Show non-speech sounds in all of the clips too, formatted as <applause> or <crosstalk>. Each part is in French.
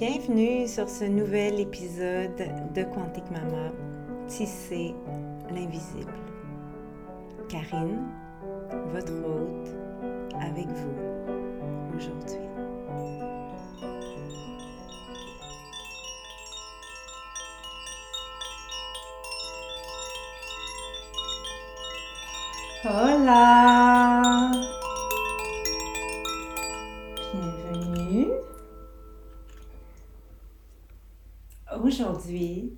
Bienvenue sur ce nouvel épisode de Quantique Mama, Tisser l'invisible. Karine, votre hôte, avec vous aujourd'hui. Hola! Aujourd'hui,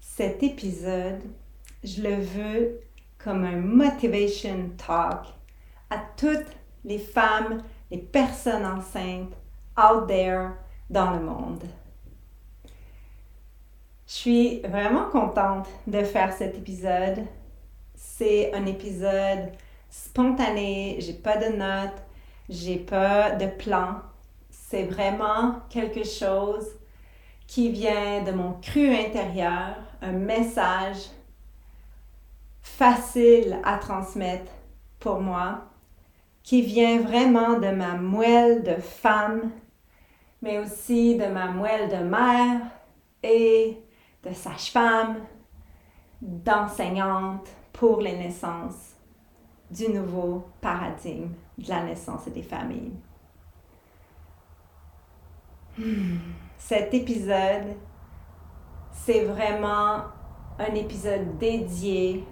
cet épisode, je le veux comme un motivation talk à toutes les femmes, les personnes enceintes out there dans le monde. Je suis vraiment contente de faire cet épisode c'est un épisode spontané, j'ai pas de notes, j'ai pas de plan. C'est vraiment quelque chose qui vient de mon cru intérieur, un message facile à transmettre pour moi, qui vient vraiment de ma moelle de femme, mais aussi de ma moelle de mère et de sage-femme, d'enseignante, pour les naissances du nouveau paradigme de la naissance et des familles. Hmm. Cet épisode, c'est vraiment un épisode dédié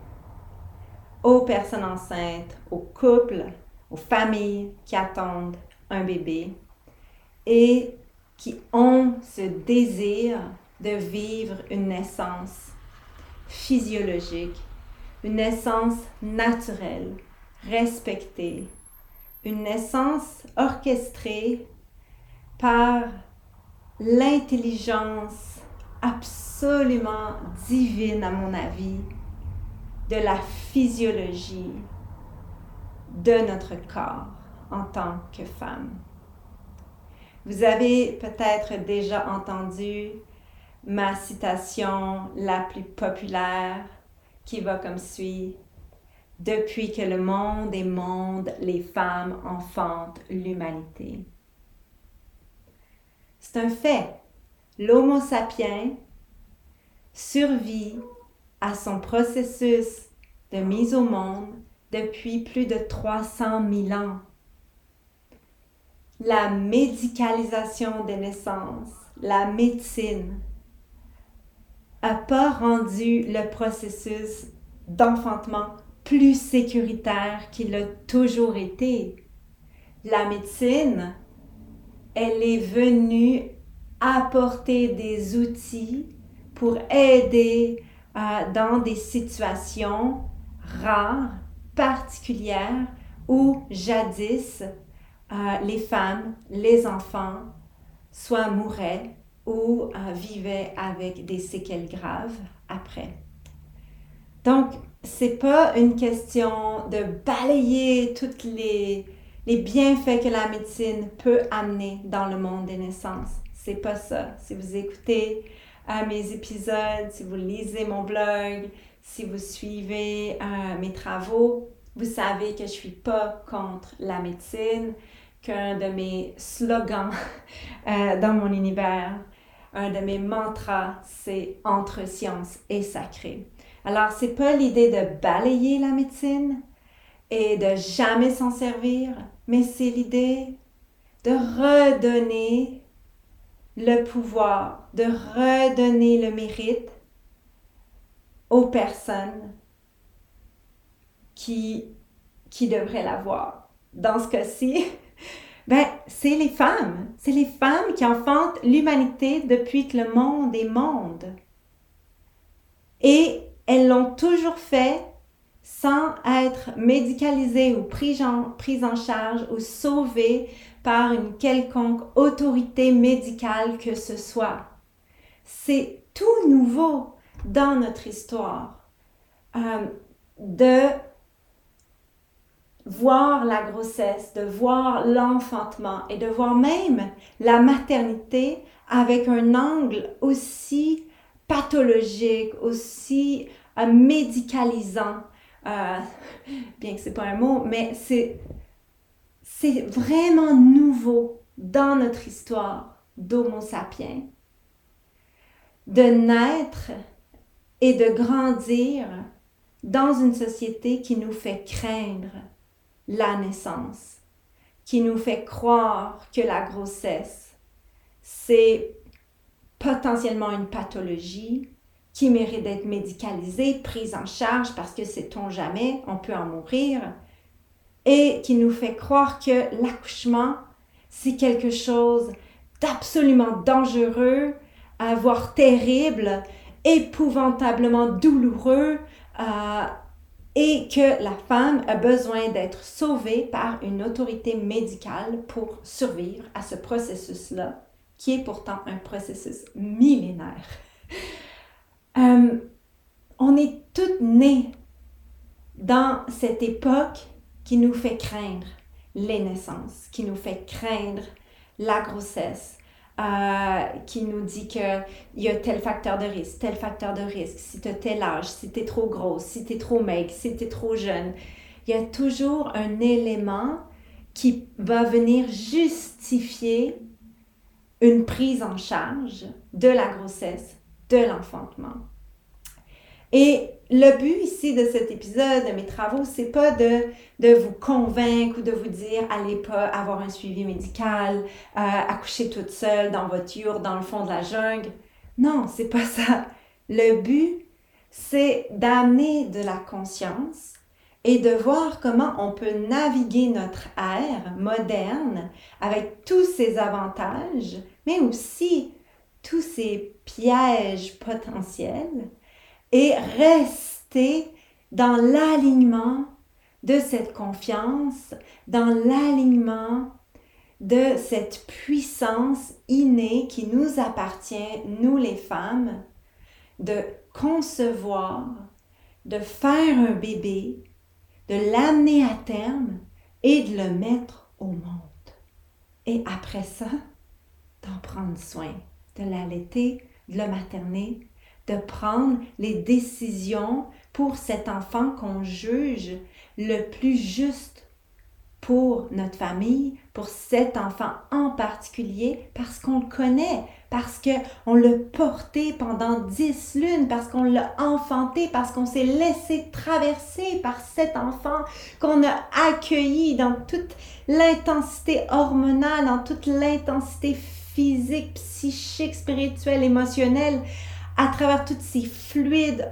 aux personnes enceintes, aux couples, aux familles qui attendent un bébé et qui ont ce désir de vivre une naissance physiologique une naissance naturelle, respectée, une naissance orchestrée par l'intelligence absolument divine, à mon avis, de la physiologie de notre corps en tant que femme. Vous avez peut-être déjà entendu ma citation la plus populaire qui va comme suit. Depuis que le monde est monde, les femmes enfantent l'humanité. C'est un fait. L'Homo sapiens survit à son processus de mise au monde depuis plus de 300 000 ans. La médicalisation des naissances, la médecine, n'a pas rendu le processus d'enfantement plus sécuritaire qu'il a toujours été. La médecine, elle est venue apporter des outils pour aider euh, dans des situations rares, particulières, où jadis euh, les femmes, les enfants, soit mouraient ou euh, vivait avec des séquelles graves après. Donc, c'est pas une question de balayer tous les, les bienfaits que la médecine peut amener dans le monde des naissances. C'est pas ça. Si vous écoutez euh, mes épisodes, si vous lisez mon blog, si vous suivez euh, mes travaux, vous savez que je suis pas contre la médecine, qu'un de mes slogans <laughs> dans mon univers, un de mes mantras, c'est entre science et sacré. Alors, c'est pas l'idée de balayer la médecine et de jamais s'en servir, mais c'est l'idée de redonner le pouvoir, de redonner le mérite aux personnes qui, qui devraient l'avoir. Dans ce cas-ci, <laughs> ben, c'est les femmes. C'est les femmes qui enfantent l'humanité depuis que le monde est monde. Et elles l'ont toujours fait sans être médicalisées ou prises en, en charge ou sauvées par une quelconque autorité médicale que ce soit. C'est tout nouveau dans notre histoire euh, de voir la grossesse, de voir l'enfantement et de voir même la maternité avec un angle aussi pathologique, aussi euh, médicalisant, euh, bien que c'est pas un mot, mais c'est c'est vraiment nouveau dans notre histoire d'Homo sapiens, de naître et de grandir dans une société qui nous fait craindre la naissance, qui nous fait croire que la grossesse, c'est potentiellement une pathologie qui mérite d'être médicalisée, prise en charge parce que sait-on jamais, on peut en mourir, et qui nous fait croire que l'accouchement, c'est quelque chose d'absolument dangereux, voire terrible, épouvantablement douloureux, euh, et que la femme a besoin d'être sauvée par une autorité médicale pour survivre à ce processus-là, qui est pourtant un processus millénaire. Euh, on est toutes nées dans cette époque qui nous fait craindre les naissances, qui nous fait craindre la grossesse, euh, qui nous dit qu'il y a tel facteur de risque, tel facteur de risque, si tu as tel âge, si tu es trop grosse, si tu es trop maigre, si tu es trop jeune. Il y a toujours un élément qui va venir justifier une prise en charge de la grossesse, de l'enfantement. Et le but ici de cet épisode, de mes travaux, c'est pas de, de vous convaincre ou de vous dire allez pas avoir un suivi médical, euh, accoucher toute seule dans votre dans le fond de la jungle. Non, c'est pas ça. Le but, c'est d'amener de la conscience et de voir comment on peut naviguer notre ère moderne avec tous ses avantages, mais aussi tous ses pièges potentiels et rester dans l'alignement de cette confiance, dans l'alignement de cette puissance innée qui nous appartient, nous les femmes, de concevoir, de faire un bébé, de l'amener à terme et de le mettre au monde. Et après ça, d'en prendre soin, de l'allaiter, le materner, de prendre les décisions pour cet enfant qu'on juge le plus juste pour notre famille, pour cet enfant en particulier, parce qu'on le connaît, parce qu'on l'a porté pendant dix lunes, parce qu'on l'a enfanté, parce qu'on s'est laissé traverser par cet enfant qu'on a accueilli dans toute l'intensité hormonale, dans toute l'intensité physique, psychique, spirituelle, émotionnelle à travers tous ces fluides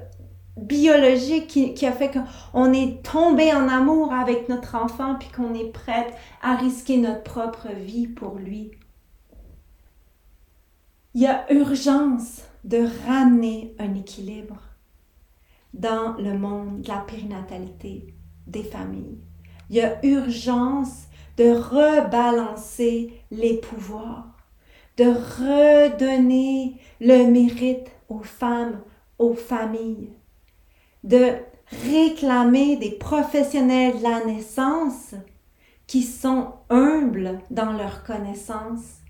biologiques qui, a fait qu'on est tombé en amour avec notre enfant puis qu'on est prête à risquer notre propre vie pour lui. Il y a urgence de ramener un équilibre dans le monde de la périnatalité des familles. Il y a urgence de rebalancer les pouvoirs, de redonner le mérite aux femmes, aux familles, de réclamer des professionnels de la naissance qui sont humbles dans leur connaissance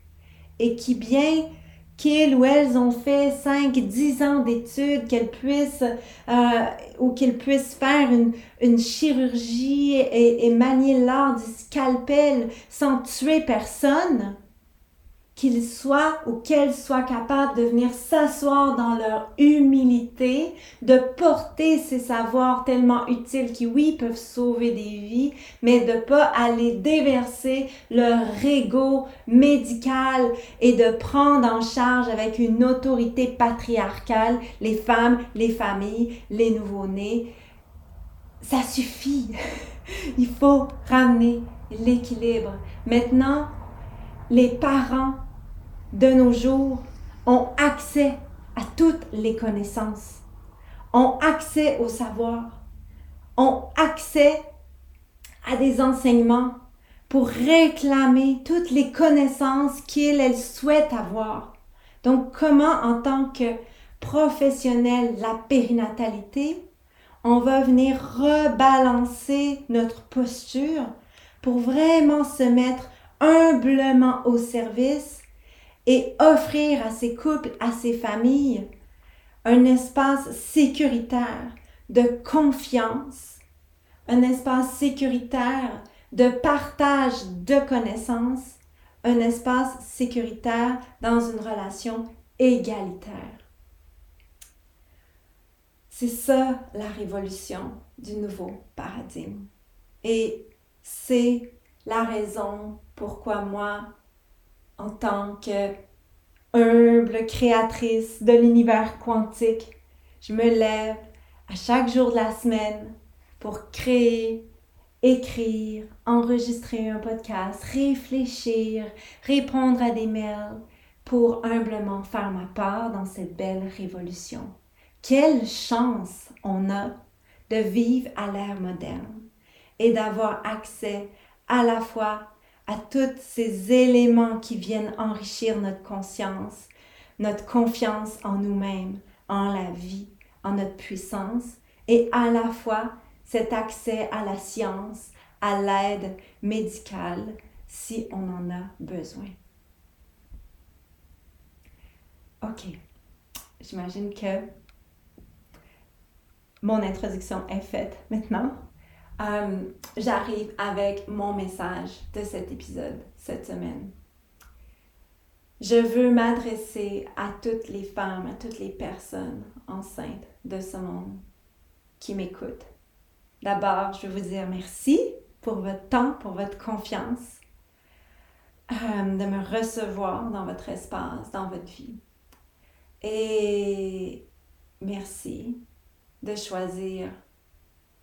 et qui, bien qu'ils ou elles ont fait 5, 10 ans d'études, qu'elles puissent euh, ou qu'ils puissent faire une, une chirurgie et, et manier l'art du scalpel sans tuer personne, qu'ils soient ou qu'elles soient capables de venir s'asseoir dans leur humilité, de porter ces savoirs tellement utiles qui, oui, peuvent sauver des vies, mais de pas aller déverser leur ego médical et de prendre en charge avec une autorité patriarcale les femmes, les familles, les nouveau-nés. Ça suffit. <laughs> Il faut ramener l'équilibre. Maintenant, les parents de nos jours ont accès à toutes les connaissances, ont accès au savoir, ont accès à des enseignements pour réclamer toutes les connaissances qu'elles souhaitent avoir. Donc, comment en tant que professionnel la périnatalité, on va venir rebalancer notre posture pour vraiment se mettre humblement au service et offrir à ces couples, à ces familles, un espace sécuritaire de confiance, un espace sécuritaire de partage de connaissances, un espace sécuritaire dans une relation égalitaire. C'est ça la révolution du nouveau paradigme. Et c'est la raison pourquoi moi, en tant que humble créatrice de l'univers quantique, je me lève à chaque jour de la semaine pour créer, écrire, enregistrer un podcast, réfléchir, répondre à des mails, pour humblement faire ma part dans cette belle révolution. Quelle chance on a de vivre à l'ère moderne et d'avoir accès à la fois à tous ces éléments qui viennent enrichir notre conscience, notre confiance en nous-mêmes, en la vie, en notre puissance, et à la fois cet accès à la science, à l'aide médicale si on en a besoin. OK. J'imagine que mon introduction est faite maintenant. Euh, j'arrive avec mon message de cet épisode cette semaine. Je veux m'adresser à toutes les femmes, à toutes les personnes enceintes de ce monde qui m'écoutent. D'abord, je veux vous dire merci pour votre temps, pour votre confiance, euh, de me recevoir dans votre espace, dans votre vie. Et merci de choisir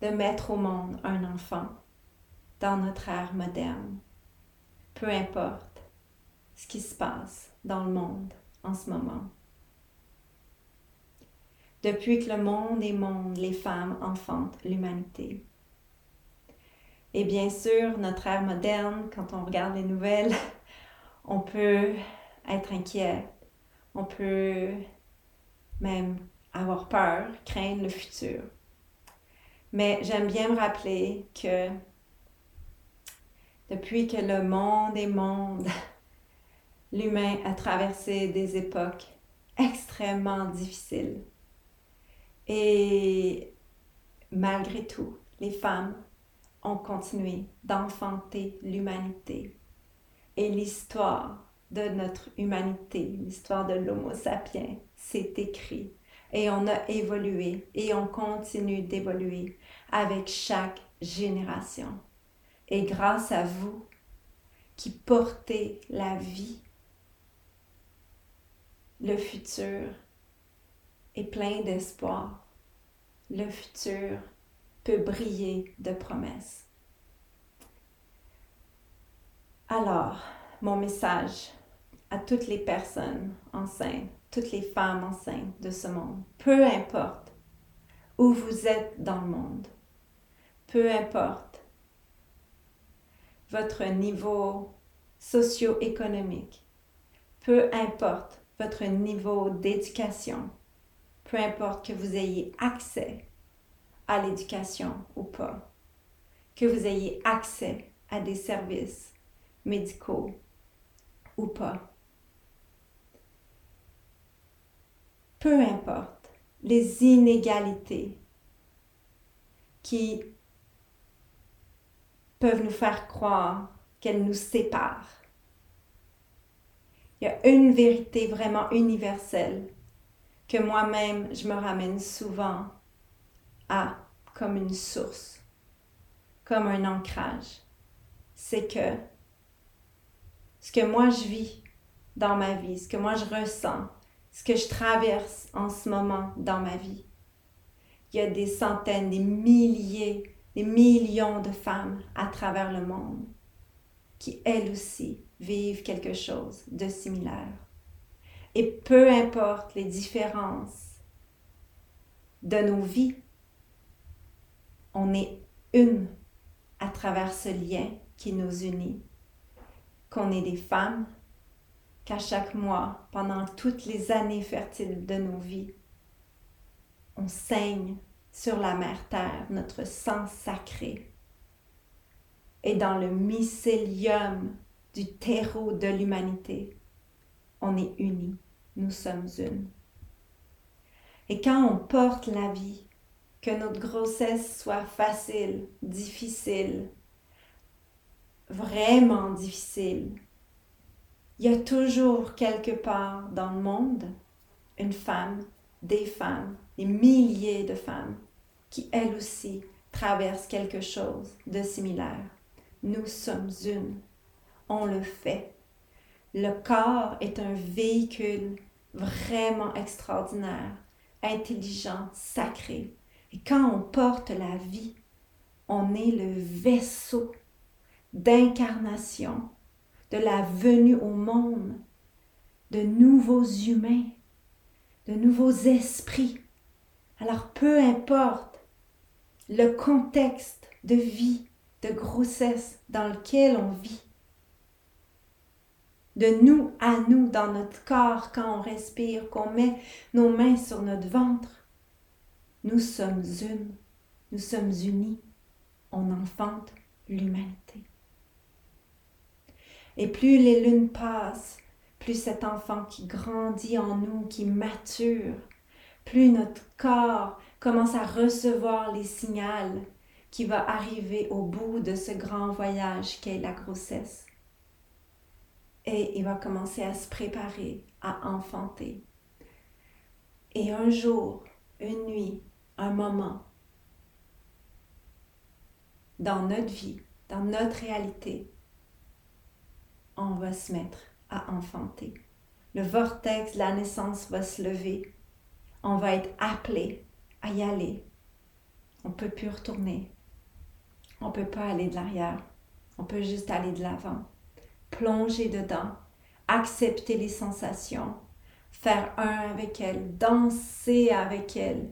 de mettre au monde un enfant dans notre ère moderne. Peu importe ce qui se passe dans le monde en ce moment. Depuis que le monde est monde, les femmes enfantent l'humanité. Et bien sûr, notre ère moderne, quand on regarde les nouvelles, <laughs> on peut être inquiet on peut même avoir peur, craindre le futur. Mais j'aime bien me rappeler que depuis que le monde est monde, <laughs> l'humain a traversé des époques extrêmement difficiles. Et malgré tout, les femmes ont continué d'enfanter l'humanité. Et l'histoire de notre humanité, l'histoire de l'Homo sapiens, s'est écrit et on a évolué et on continue d'évoluer avec chaque génération. Et grâce à vous qui portez la vie, le futur est plein d'espoir. Le futur peut briller de promesses. Alors, mon message à toutes les personnes enceintes, toutes les femmes enceintes de ce monde. Peu importe où vous êtes dans le monde, peu importe votre niveau socio-économique, peu importe votre niveau d'éducation, peu importe que vous ayez accès à l'éducation ou pas, que vous ayez accès à des services médicaux ou pas. peu importe les inégalités qui peuvent nous faire croire qu'elles nous séparent. Il y a une vérité vraiment universelle que moi-même je me ramène souvent à comme une source, comme un ancrage. C'est que ce que moi je vis dans ma vie, ce que moi je ressens, ce que je traverse en ce moment dans ma vie. Il y a des centaines, des milliers, des millions de femmes à travers le monde qui, elles aussi, vivent quelque chose de similaire. Et peu importe les différences de nos vies, on est une à travers ce lien qui nous unit. Qu'on est des femmes, qu'à chaque mois, pendant toutes les années fertiles de nos vies, on saigne sur la mère Terre notre sang sacré. Et dans le mycélium du terreau de l'humanité, on est unis, nous sommes une. Et quand on porte la vie, que notre grossesse soit facile, difficile, vraiment difficile, il y a toujours quelque part dans le monde une femme, des femmes, des milliers de femmes qui elles aussi traversent quelque chose de similaire. Nous sommes une. On le fait. Le corps est un véhicule vraiment extraordinaire, intelligent, sacré. Et quand on porte la vie, on est le vaisseau d'incarnation de la venue au monde de nouveaux humains, de nouveaux esprits. Alors peu importe le contexte de vie, de grossesse dans lequel on vit, de nous à nous dans notre corps quand on respire, qu'on met nos mains sur notre ventre, nous sommes une, nous sommes unis, on enfante l'humanité. Et plus les lunes passent, plus cet enfant qui grandit en nous, qui mature, plus notre corps commence à recevoir les signaux qui va arriver au bout de ce grand voyage qu'est la grossesse. Et il va commencer à se préparer à enfanter. Et un jour, une nuit, un moment, dans notre vie, dans notre réalité, on va se mettre à enfanter. Le vortex de la naissance va se lever. On va être appelé y aller. On ne peut plus retourner. On ne peut pas aller de l'arrière. On peut juste aller de l'avant. Plonger dedans. Accepter les sensations. Faire un avec elle. Danser avec elle.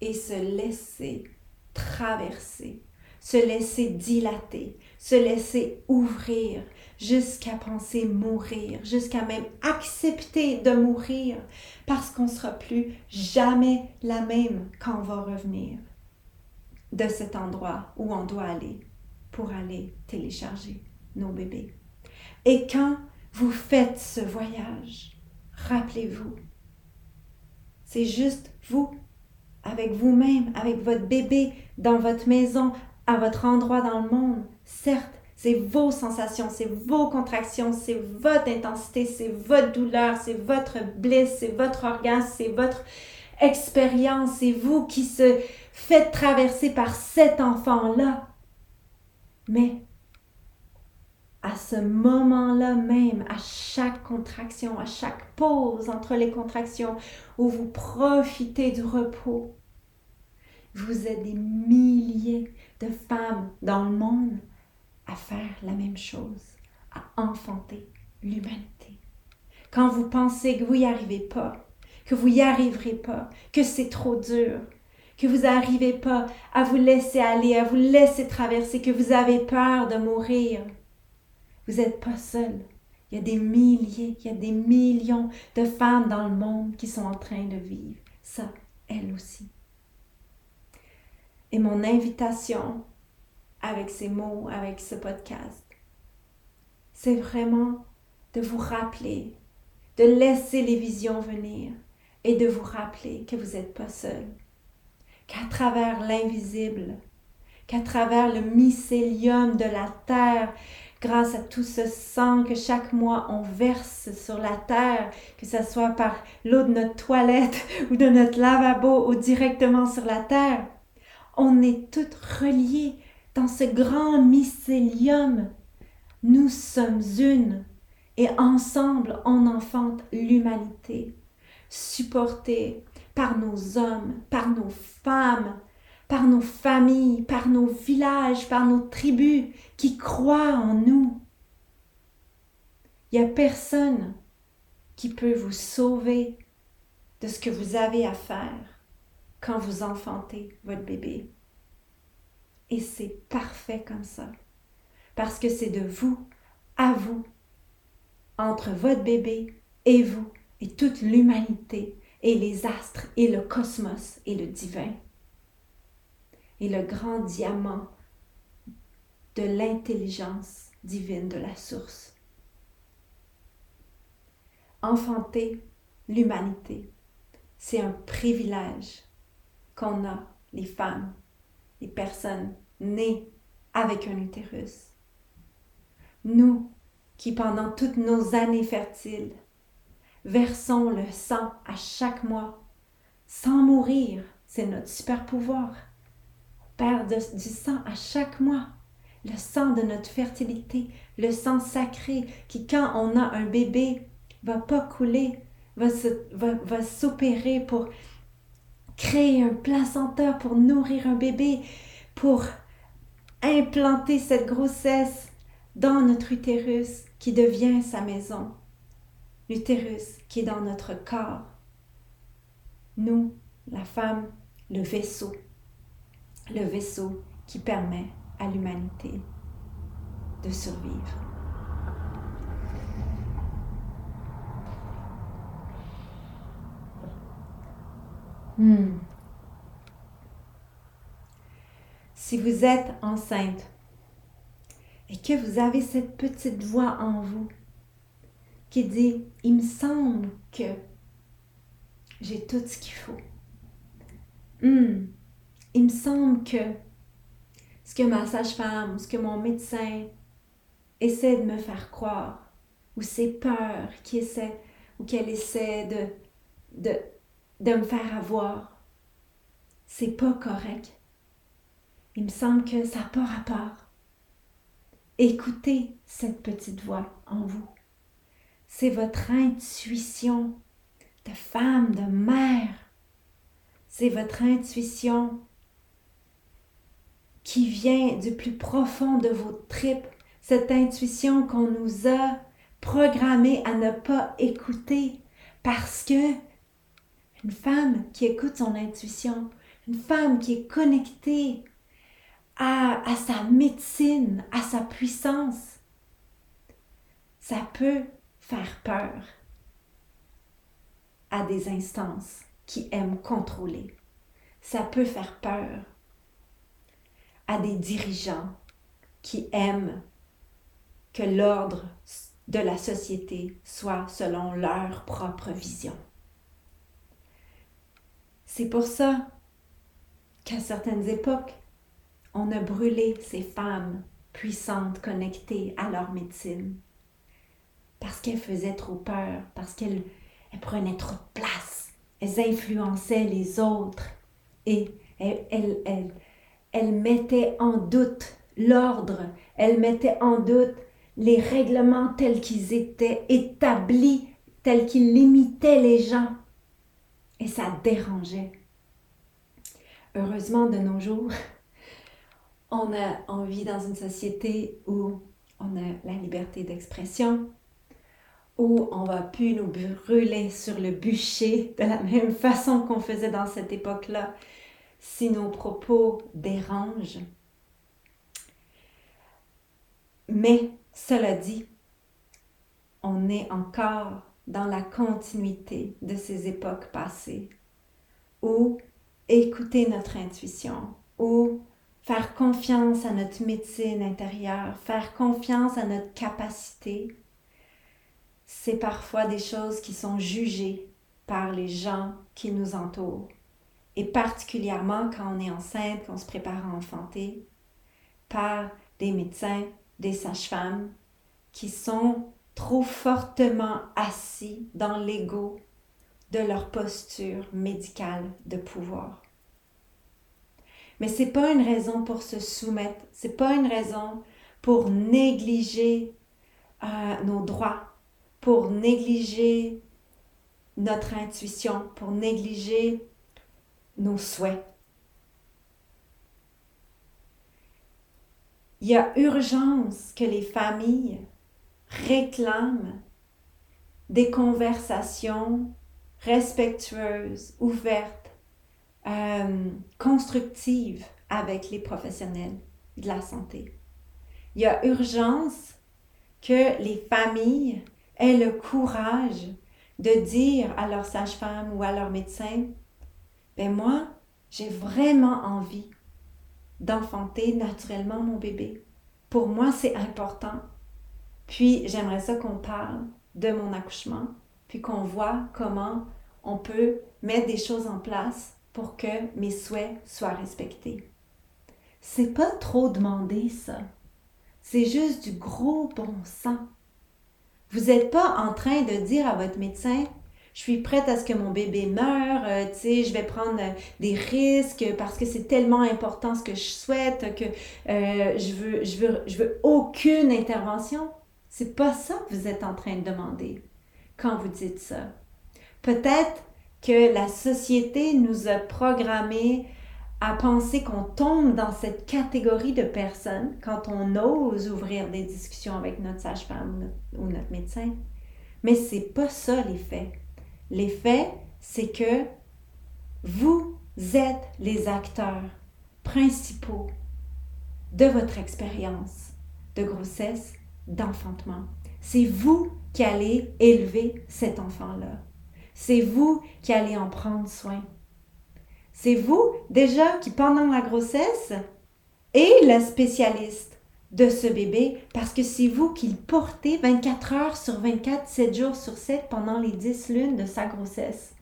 Et se laisser traverser. Se laisser dilater. Se laisser ouvrir jusqu'à penser mourir, jusqu'à même accepter de mourir, parce qu'on ne sera plus jamais la même quand on va revenir de cet endroit où on doit aller pour aller télécharger nos bébés. Et quand vous faites ce voyage, rappelez-vous, c'est juste vous, avec vous-même, avec votre bébé, dans votre maison, à votre endroit dans le monde. Certes, c'est vos sensations, c'est vos contractions, c'est votre intensité, c'est votre douleur, c'est votre bliss, c'est votre orgasme, c'est votre expérience, c'est vous qui se faites traverser par cet enfant-là. Mais à ce moment-là même, à chaque contraction, à chaque pause entre les contractions où vous profitez du repos, vous êtes des milliers de femmes dans le monde à faire la même chose, à enfanter l'humanité. Quand vous pensez que vous n'y arrivez pas, que vous n'y arriverez pas, que c'est trop dur, que vous n'arrivez pas à vous laisser aller, à vous laisser traverser, que vous avez peur de mourir, vous n'êtes pas seul. Il y a des milliers, il y a des millions de femmes dans le monde qui sont en train de vivre ça, elles aussi. Et mon invitation avec ces mots, avec ce podcast. C'est vraiment de vous rappeler, de laisser les visions venir et de vous rappeler que vous n'êtes pas seul, qu'à travers l'invisible, qu'à travers le mycélium de la terre, grâce à tout ce sang que chaque mois on verse sur la terre, que ce soit par l'eau de notre toilette <laughs> ou de notre lavabo ou directement sur la terre, on est toutes reliées dans ce grand mycélium, nous sommes une et ensemble on enfante l'humanité, supportée par nos hommes, par nos femmes, par nos familles, par nos villages, par nos tribus qui croient en nous. Il n'y a personne qui peut vous sauver de ce que vous avez à faire quand vous enfantez votre bébé. Et c'est parfait comme ça. Parce que c'est de vous à vous, entre votre bébé et vous, et toute l'humanité, et les astres, et le cosmos, et le divin. Et le grand diamant de l'intelligence divine de la source. Enfanter l'humanité, c'est un privilège qu'on a, les femmes, les personnes nées avec un utérus. Nous, qui pendant toutes nos années fertiles, versons le sang à chaque mois, sans mourir, c'est notre super pouvoir. Père du sang à chaque mois, le sang de notre fertilité, le sang sacré qui, quand on a un bébé, va pas couler, va, va s'opérer pour créer un placenta, pour nourrir un bébé, pour implanter cette grossesse dans notre utérus qui devient sa maison. L'utérus qui est dans notre corps. Nous, la femme, le vaisseau. Le vaisseau qui permet à l'humanité de survivre. Hmm. Si vous êtes enceinte et que vous avez cette petite voix en vous qui dit, il me semble que j'ai tout ce qu'il faut. Hmm. Il me semble que ce que ma sage-femme, ce que mon médecin essaie de me faire croire, ou ses peurs qui essaie, ou qu'elle essaie de, de me faire avoir, c'est pas correct. Il me semble que ça n'a pas rapport. Écoutez cette petite voix en vous. C'est votre intuition de femme, de mère. C'est votre intuition qui vient du plus profond de vos tripes, cette intuition qu'on nous a programmé à ne pas écouter parce que une femme qui écoute son intuition, une femme qui est connectée à, sa médecine, à sa puissance, ça peut faire peur à des instances qui aiment contrôler. Ça peut faire peur à des dirigeants qui aiment que l'ordre de la société soit selon leur propre vision. C'est pour ça qu'à certaines époques, on a brûlé ces femmes puissantes connectées à leur médecine parce qu'elles faisaient trop peur, parce qu'elles prenaient trop de place, elles influençaient les autres et elles, mettaient en doute l'ordre, elles mettaient en doute les règlements tels qu'ils étaient établis, tels qu'ils limitaient les gens. Et ça dérangeait. Heureusement, de nos jours, <laughs> on a envie dans une société où on a la liberté d'expression, où on va plus nous brûler sur le bûcher de la <laughs> même façon qu'on faisait dans cette époque-là si nos propos dérangent. Mais cela dit, on est encore dans la continuité de ces époques passées où écouter notre intuition, ou faire confiance à notre médecine intérieure, faire confiance à notre capacité, c'est parfois des choses qui sont jugées par les gens qui nous entourent. Et particulièrement quand on est enceinte, qu'on se prépare à enfanter, par des médecins, des sages-femmes qui sont trop fortement assis dans l'ego de leur posture médicale de pouvoir. Mais c'est pas une raison pour se soumettre, c'est pas une raison pour négliger euh, nos droits, pour négliger notre intuition, pour négliger nos souhaits. Il y a urgence que les familles réclament des conversations respectueuses, ouvertes, euh, constructives avec les professionnels de la santé. Il y a urgence que les familles aient le courage de dire à leur sage-femme ou à leur médecin, ben moi, j'ai vraiment envie d'enfanter naturellement mon bébé. Pour moi, c'est important. Puis, j'aimerais ça qu'on parle de mon accouchement, puis qu'on voit comment on peut mettre des choses en place pour que mes souhaits soient respectés. C'est pas trop demandé, ça. C'est juste du gros bon sens. Vous n'êtes pas en train de dire à votre médecin, je suis prête à ce que mon bébé meure, euh, tu sais, je vais prendre euh, des risques parce que c'est tellement important ce que je souhaite que euh, je veux, je veux, je veux aucune intervention. C'est pas ça que vous êtes en train de demander quand vous dites ça. Peut-être que la société nous a programmés à penser qu'on tombe dans cette catégorie de personnes quand on ose ouvrir des discussions avec notre sage-femme ou notre médecin. Mais c'est pas ça les faits. Les faits, c'est que vous êtes les acteurs principaux de votre expérience de grossesse, d'enfantement. C'est vous qui allez élever cet enfant-là. C'est vous qui allez en prendre soin. C'est vous déjà qui, pendant la grossesse, est le spécialiste de ce bébé parce que c'est vous qui le portez 24 heures sur 24, 7 jours sur 7 pendant les 10 lunes de sa grossesse.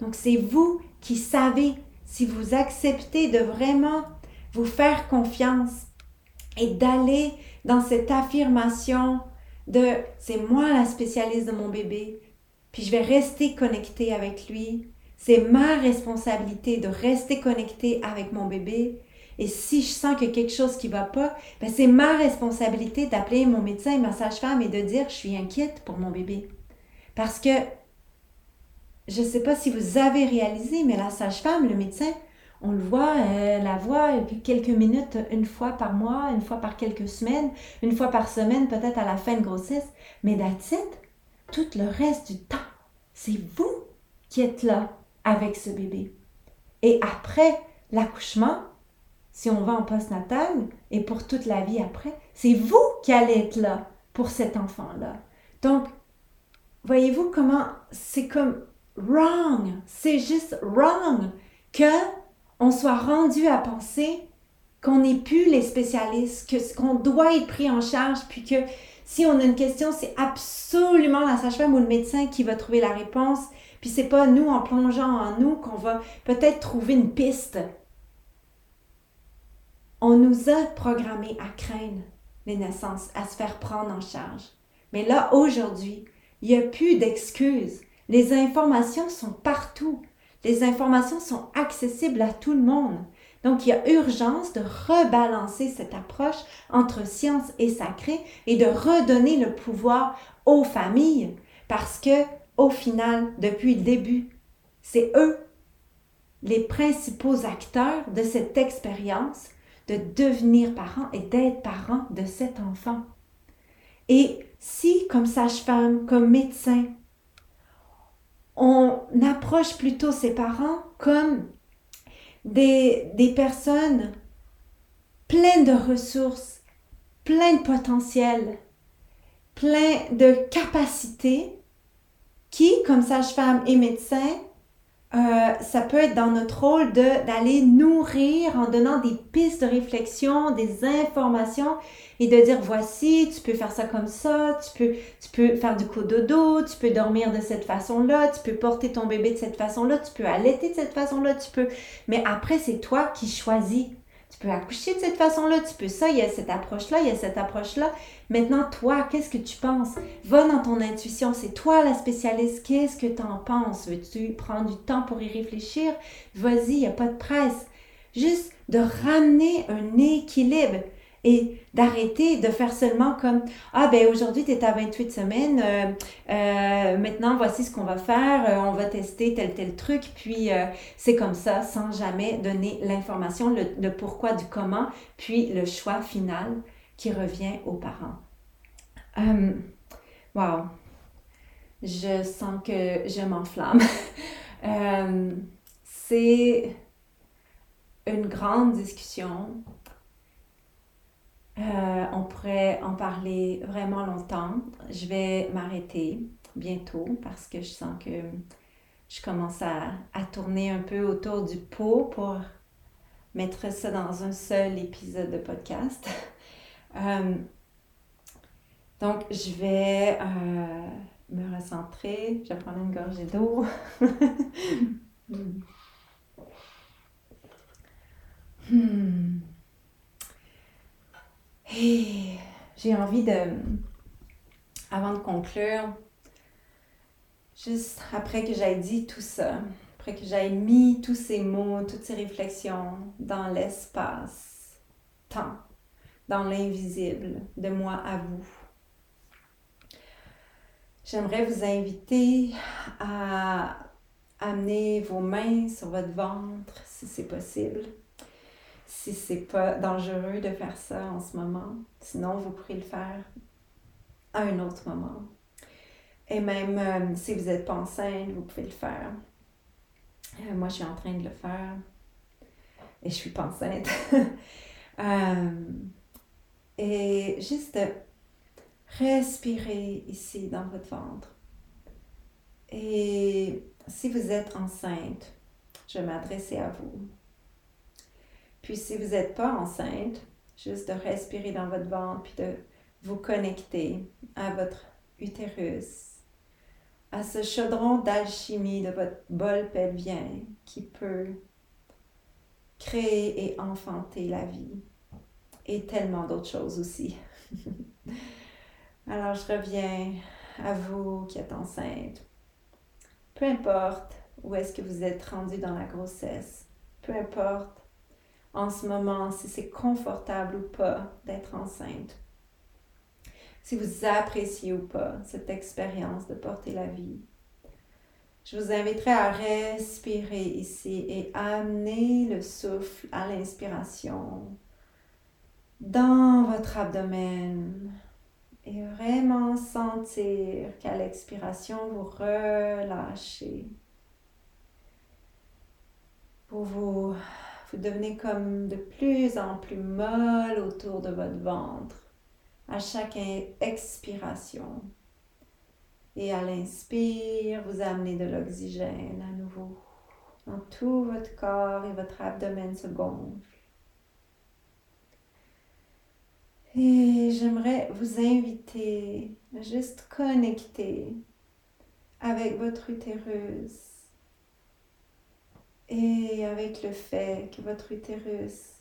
Donc c'est vous qui savez si vous acceptez de vraiment vous faire confiance et d'aller dans cette affirmation de c'est moi la spécialiste de mon bébé, puis je vais rester connecté avec lui. C'est ma responsabilité de rester connecté avec mon bébé. Et si je sens que quelque chose qui va pas, ben c'est ma responsabilité d'appeler mon médecin et ma sage-femme et de dire je suis inquiète pour mon bébé. Parce que je ne sais pas si vous avez réalisé, mais la sage-femme, le médecin, on le voit, euh, la voit quelques minutes, une fois par mois, une fois par quelques semaines, une fois par semaine, peut-être à la fin de grossesse. Mais that's Tout le reste du temps, c'est vous qui êtes là avec ce bébé. Et après l'accouchement, si on va en postnatal et pour toute la vie après, c'est vous qui allez être là pour cet enfant-là. Donc, voyez-vous comment c'est comme wrong, c'est juste wrong que on soit rendu à penser qu'on n'est plus les spécialistes, qu'on doit être pris en charge, puis que si on a une question, c'est absolument la sage-femme ou le médecin qui va trouver la réponse, puis c'est pas nous en plongeant en nous qu'on va peut-être trouver une piste. On nous a programmés à craindre les naissances, à se faire prendre en charge. Mais là, aujourd'hui, il n'y a plus d'excuses. Les informations sont partout. Les informations sont accessibles à tout le monde. Donc, il y a urgence de rebalancer cette approche entre science et sacré et de redonner le pouvoir aux familles parce que, au final, depuis le début, c'est eux les principaux acteurs de cette expérience de devenir parents et d'être parents de cet enfant. Et si, comme sage-femme, comme médecin, on approche plutôt ses parents comme des, des personnes pleines de ressources, pleines de potentiel, pleines de capacités, qui, comme sage-femme et médecin, euh, ça peut être dans notre rôle d'aller nourrir en donnant des pistes de réflexion, des informations et de dire voici, tu peux faire ça comme ça, tu peux, tu peux faire du cododo, tu peux dormir de cette façon-là, tu peux porter ton bébé de cette façon-là, tu peux allaiter de cette façon-là, tu peux. Mais après, c'est toi qui choisis. Tu peux accoucher de cette façon-là, tu peux ça, il y a cette approche-là, il y a cette approche-là. Maintenant, toi, qu'est-ce que tu penses? Va dans ton intuition, c'est toi la spécialiste, qu'est-ce que tu en penses? Veux-tu prendre du temps pour y réfléchir? Vas-y, il n'y a pas de presse. Juste de ramener un équilibre et d'arrêter de faire seulement comme ah ben aujourd'hui tu es à 28 semaines euh, euh, maintenant voici ce qu'on va faire euh, on va tester tel tel truc. Puis c'est comme ça sans jamais donner l'information le, pourquoi du comment puis le choix final qui revient aux parents. Wow. Je sens que je m'enflamme. <laughs> C'est une grande discussion euh, on pourrait en parler vraiment longtemps. Je vais m'arrêter bientôt parce que je sens que je commence à, tourner un peu autour du pot pour mettre ça dans un seul épisode de podcast. <laughs> Euh, donc, je vais euh, me recentrer. Je vais prendre une gorgée d'eau. <laughs> hmm. Et j'ai envie de, avant de conclure, juste après que j'aie dit tout ça, après que j'aie mis tous ces mots, toutes ces réflexions dans l'espace, temps, dans l'invisible, de moi à vous, j'aimerais vous inviter à amener vos mains sur votre ventre si c'est possible. Si c'est pas dangereux de faire ça en ce moment, sinon vous pourrez le faire à un autre moment. Et même euh, si vous n'êtes pas enceinte, vous pouvez le faire. Euh, moi, je suis en train de le faire. Et je suis pas enceinte. <laughs> Euh, et juste respirez ici dans votre ventre. Et si vous êtes enceinte, je vais m'adresser à vous. Puis si vous n'êtes pas enceinte, juste de respirer dans votre ventre, puis de vous connecter à votre utérus, à ce chaudron d'alchimie de votre bol pelvien qui peut créer et enfanter la vie et tellement d'autres choses aussi. <laughs> Alors je reviens à vous qui êtes enceinte. Peu importe où est-ce que vous êtes rendu dans la grossesse, peu importe en ce moment si c'est confortable ou pas d'être enceinte, si vous appréciez ou pas cette expérience de porter la vie. Je vous inviterai à respirer ici et amener le souffle à l'inspiration dans votre abdomen et vraiment sentir qu'à l'expiration, vous relâchez. Vous, vous, vous devenez comme de plus en plus molle autour de votre ventre à chaque expiration. Et à l'inspire, vous amenez de l'oxygène à nouveau dans tout votre corps et votre abdomen se gonfle. Et j'aimerais vous inviter à juste connecter avec votre utérus et avec le fait que votre utérus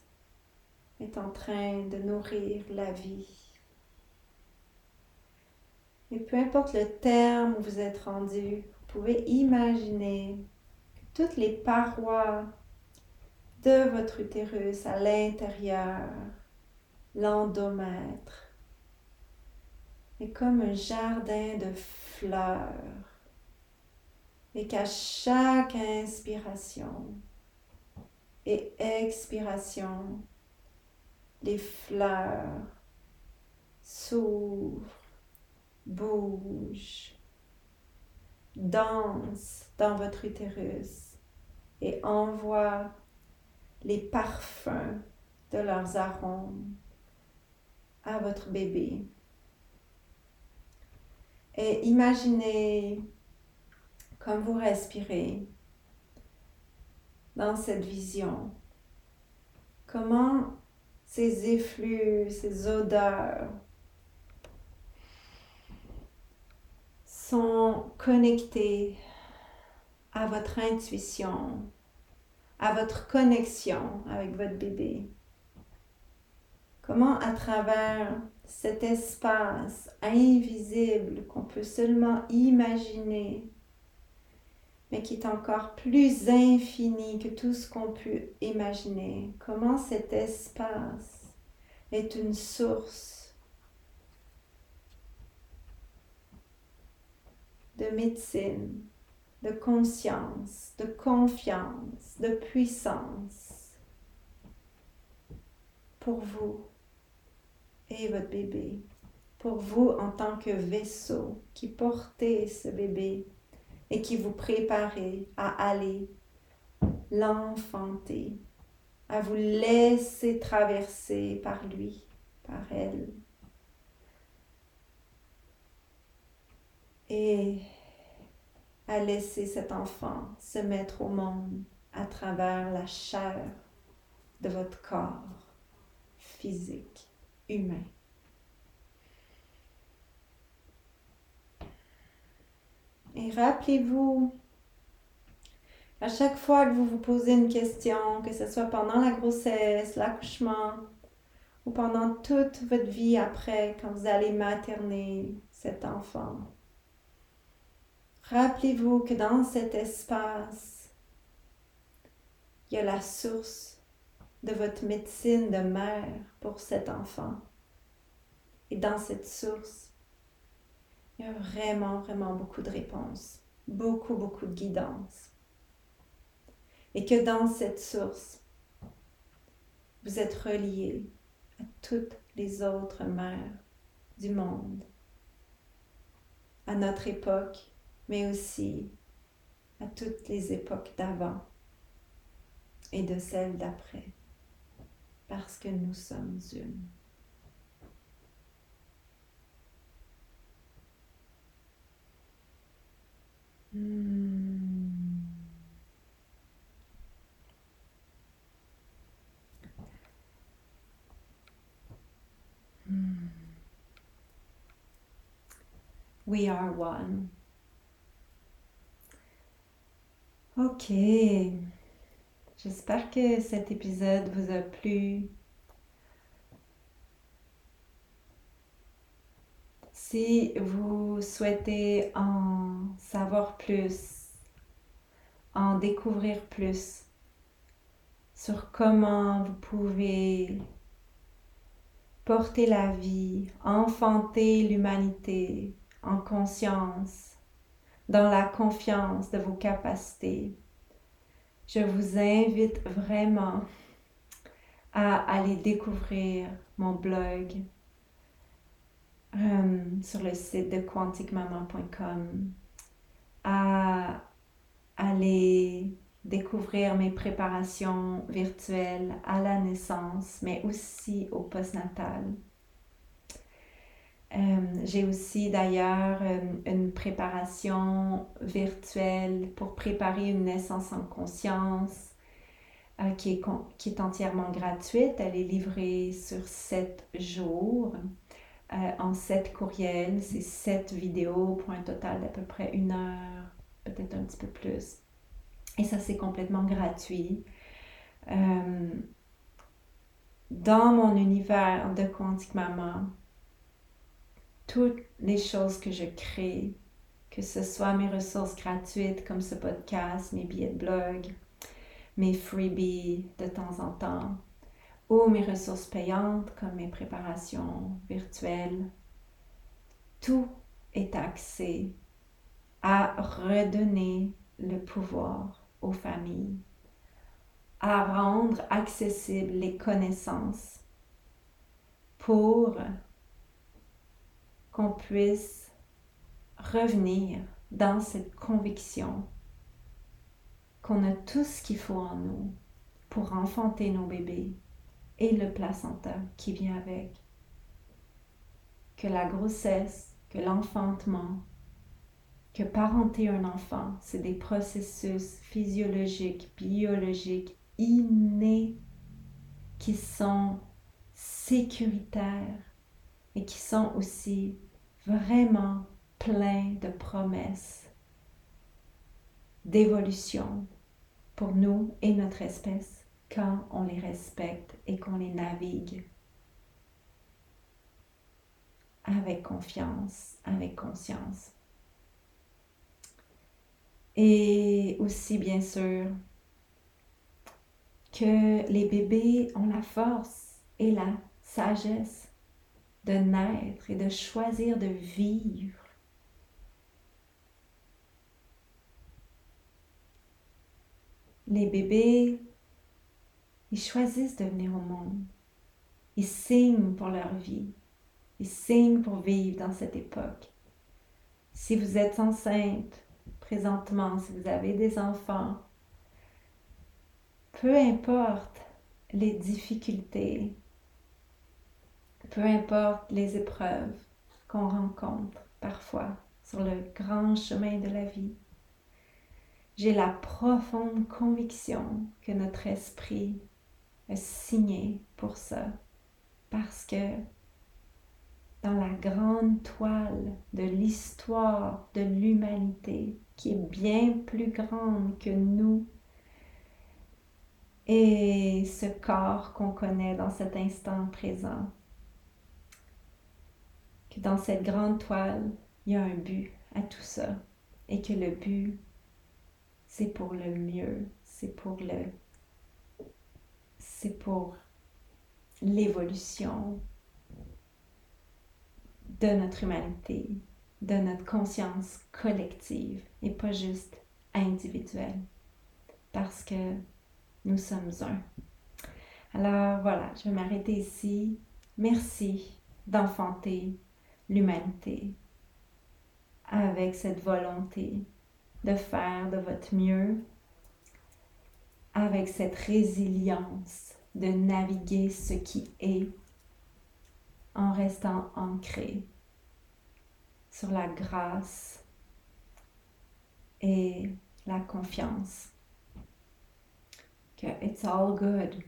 est en train de nourrir la vie. Et peu importe le terme où vous êtes rendu, vous pouvez imaginer que toutes les parois de votre utérus à l'intérieur l'endomètre est comme un jardin de fleurs et qu'à chaque inspiration et expiration, les fleurs s'ouvrent, bougent, dansent dans votre utérus et envoient les parfums de leurs arômes à votre bébé. Et imaginez comme vous respirez dans cette vision, comment ces effluves, ces odeurs sont connectés à votre intuition, à votre connexion avec votre bébé? Comment à travers cet espace invisible qu'on peut seulement imaginer, mais qui est encore plus infini que tout ce qu'on peut imaginer, comment cet espace est une source de médecine, de conscience, de confiance, de puissance pour vous et votre bébé. Pour vous en tant que vaisseau qui portez ce bébé et qui vous préparez à aller l'enfanter, à vous laisser traverser par lui, par elle. Et à laisser cet enfant se mettre au monde à travers la chair de votre corps physique humain. Et rappelez-vous, à chaque fois que vous vous posez une question, que ce soit pendant la grossesse, l'accouchement, ou pendant toute votre vie après, quand vous allez materner, cet enfant. Rappelez-vous que dans cet espace, il y a la source de votre médecine de mère pour cet enfant. Et dans cette source, il y a vraiment, vraiment beaucoup de réponses, beaucoup, beaucoup de guidance. Et que dans cette source, vous êtes relié à toutes les autres mères du monde, à notre époque, mais aussi à toutes les époques d'avant et de celles d'après, parce que nous sommes une. Hmm. We are one. Ok. J'espère que cet épisode vous a plu. Si vous souhaitez en savoir plus, en découvrir plus sur comment vous pouvez porter la vie, enfanter l'humanité en conscience, dans la confiance de vos capacités. Je vous invite vraiment à aller découvrir mon blog euh, sur le site de quanticmaman.com, à aller découvrir mes préparations virtuelles à la naissance, mais aussi au postnatal. Euh, j'ai aussi d'ailleurs euh, une préparation virtuelle pour préparer une naissance en conscience euh, qui, est, qui, est, entièrement gratuite. Elle est livrée sur sept jours en sept courriels. C'est sept vidéos pour un total d'à peu près une heure, peut-être un petit peu plus. Et ça, c'est complètement gratuit. dans mon univers de Quantique Maman, toutes les choses que je crée, que ce soit mes ressources gratuites comme ce podcast, mes billets de blog, mes freebies de temps en temps, ou mes ressources payantes comme mes préparations virtuelles, tout est axé à redonner le pouvoir aux familles, à rendre accessibles les connaissances pour qu'on puisse revenir dans cette conviction qu'on a tout ce qu'il faut en nous pour enfanter nos bébés et le placenta qui vient avec. Que la grossesse, que l'enfantement, que parenter un enfant, c'est des processus physiologiques, biologiques, innés, qui sont sécuritaires et qui sont aussi vraiment plein de promesses d'évolution pour nous et notre espèce quand on les respecte et qu'on les navigue avec confiance, avec conscience. Et aussi, bien sûr, que les bébés ont la force et la sagesse de naître et de choisir de vivre. Les bébés, ils choisissent de venir au monde. Ils signent pour leur vie. Ils signent pour vivre dans cette époque. Si vous êtes enceinte présentement, si vous avez des enfants, peu importe les difficultés, peu importe les épreuves qu'on rencontre parfois sur le grand chemin de la vie, j'ai la profonde conviction que notre esprit signé pour ça, parce que dans la grande toile de l'histoire de l'humanité, qui est bien plus grande que nous, et ce corps qu'on connaît dans cet instant présent, que dans cette grande toile, il y a un but à tout ça et que le but, c'est pour le mieux, c'est pour le... c'est pour l'évolution de notre humanité, de notre conscience collective et pas juste individuelle. Parce que nous sommes un. Alors voilà, je vais m'arrêter ici. Merci d'enfanter l'humanité avec cette volonté de faire de votre mieux, avec cette résilience de naviguer ce qui est en restant ancré sur la grâce et la confiance que it's all good.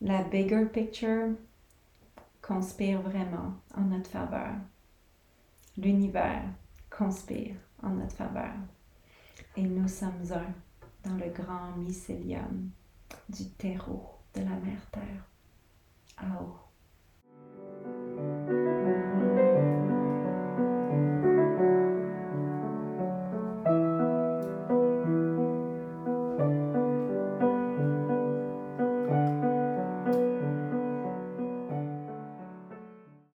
La bigger picture conspire vraiment en notre faveur. L'univers conspire en notre faveur. Et nous sommes un dans le grand mycélium du terreau de la mère Terre. Ao.